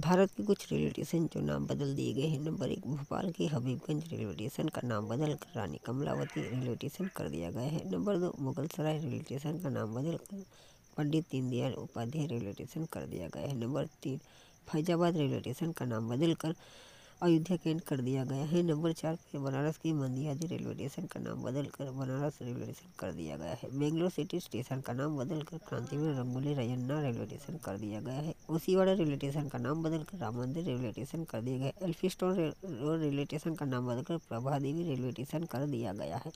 भारत के कुछ railway station जो नाम बदल दिए गए हैं। नंबर एक, भोपाल के हबीबगंज रेलवे स्टेशन का नाम बदल कर रानी कमलावती रेलवे स्टेशन कर दिया गया है। नंबर दो, मुगलसराय रेलवे स्टेशन का नाम बदल कर पंडित दीनदयाल उपाध्याय रेलवे स्टेशन कर दिया गया है। नंबर तीन, फैजाबाद रेलवे स्टेशन का नाम बदल कर अयोध्या केंद्र कर दिया गया है नंबर चार पे बनारस की मंदियादी रेलवे स्टेशन का नाम बदल कर बनारस रेलवे स्टेशन कर दिया गया है बेंगलोर सिटी स्टेशन का नाम बदल कर क्रांतिवीर रंगोली रयन्ना रेलवे स्टेशन कर दिया गया है ओसीवाड़ा रेलवे स्टेशन का नाम बदल कर राम मंदिर रेलवे स्टेशन कर दिया गया एल्फिस्टोन रोड रेलवे स्टेशन का नाम बदलकर प्रभा देवी रेलवे स्टेशन कर दिया गया है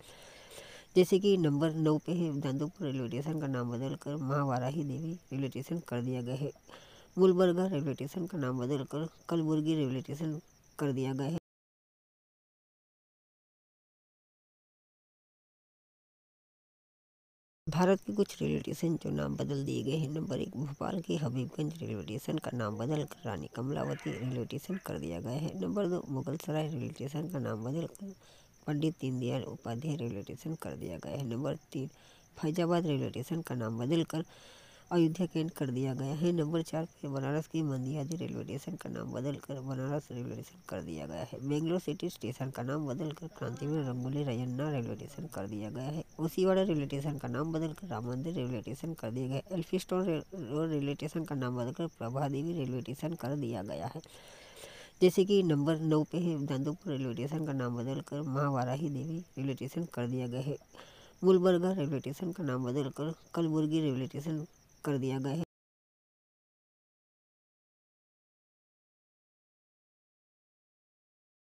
जैसे कि नंबर नौ पे है दांदोपुर रेलवे स्टेशन का नाम बदलकर महावाराही देवी रेलवे स्टेशन कर दिया गया है गुलबर्गा रेलवे स्टेशन का नाम बदलकर कलबुर्गी रेलवे स्टेशन कर दिया गया है। भारत के कुछ रेलवे स्टेशन जो नाम बदल दिए गए हैं, नंबर एक भोपाल के हबीबगंज रेलवे स्टेशन का नाम बदल कर रानी कमलावती रेलवे स्टेशन कर दिया गया है। नंबर दो मुगलसराय रेलवे स्टेशन का नाम बदल कर पंडित दीनदयाल उपाध्याय रेलवे स्टेशन कर दिया गया है। नंबर तीन फैजाबाद रेलवे स्टेशन का नाम बदल कर अयोध्या केंद्र कर दिया गया है नंबर चार पे बनारस की मंदियादी रेलवे स्टेशन का नाम बदल कर बनारस रेलवे स्टेशन कर दिया गया है बेंगलोर सिटी स्टेशन का नाम बदल कर क्रांतिवीर रंगोली रयन्ना रेलवे स्टेशन कर दिया गया है ओसीवाड़ा रेलवे स्टेशन का नाम बदल कर राम मंदिर रेलवे स्टेशन कर दिया गया है एल्फिस्टोन रोड रेलवे स्टेशन का नाम बदलकर प्रभा देवी रेलवे स्टेशन कर दिया गया है जैसे कि नंबर नौ पे है दांदोपुर रेलवे स्टेशन का नाम बदलकर महावाराही देवी रेलवे स्टेशन कर दिया गया है गुलबर्गा रेलवे स्टेशन का नाम बदलकर कलबुर्गी रेलवे स्टेशन कर दिया गया है।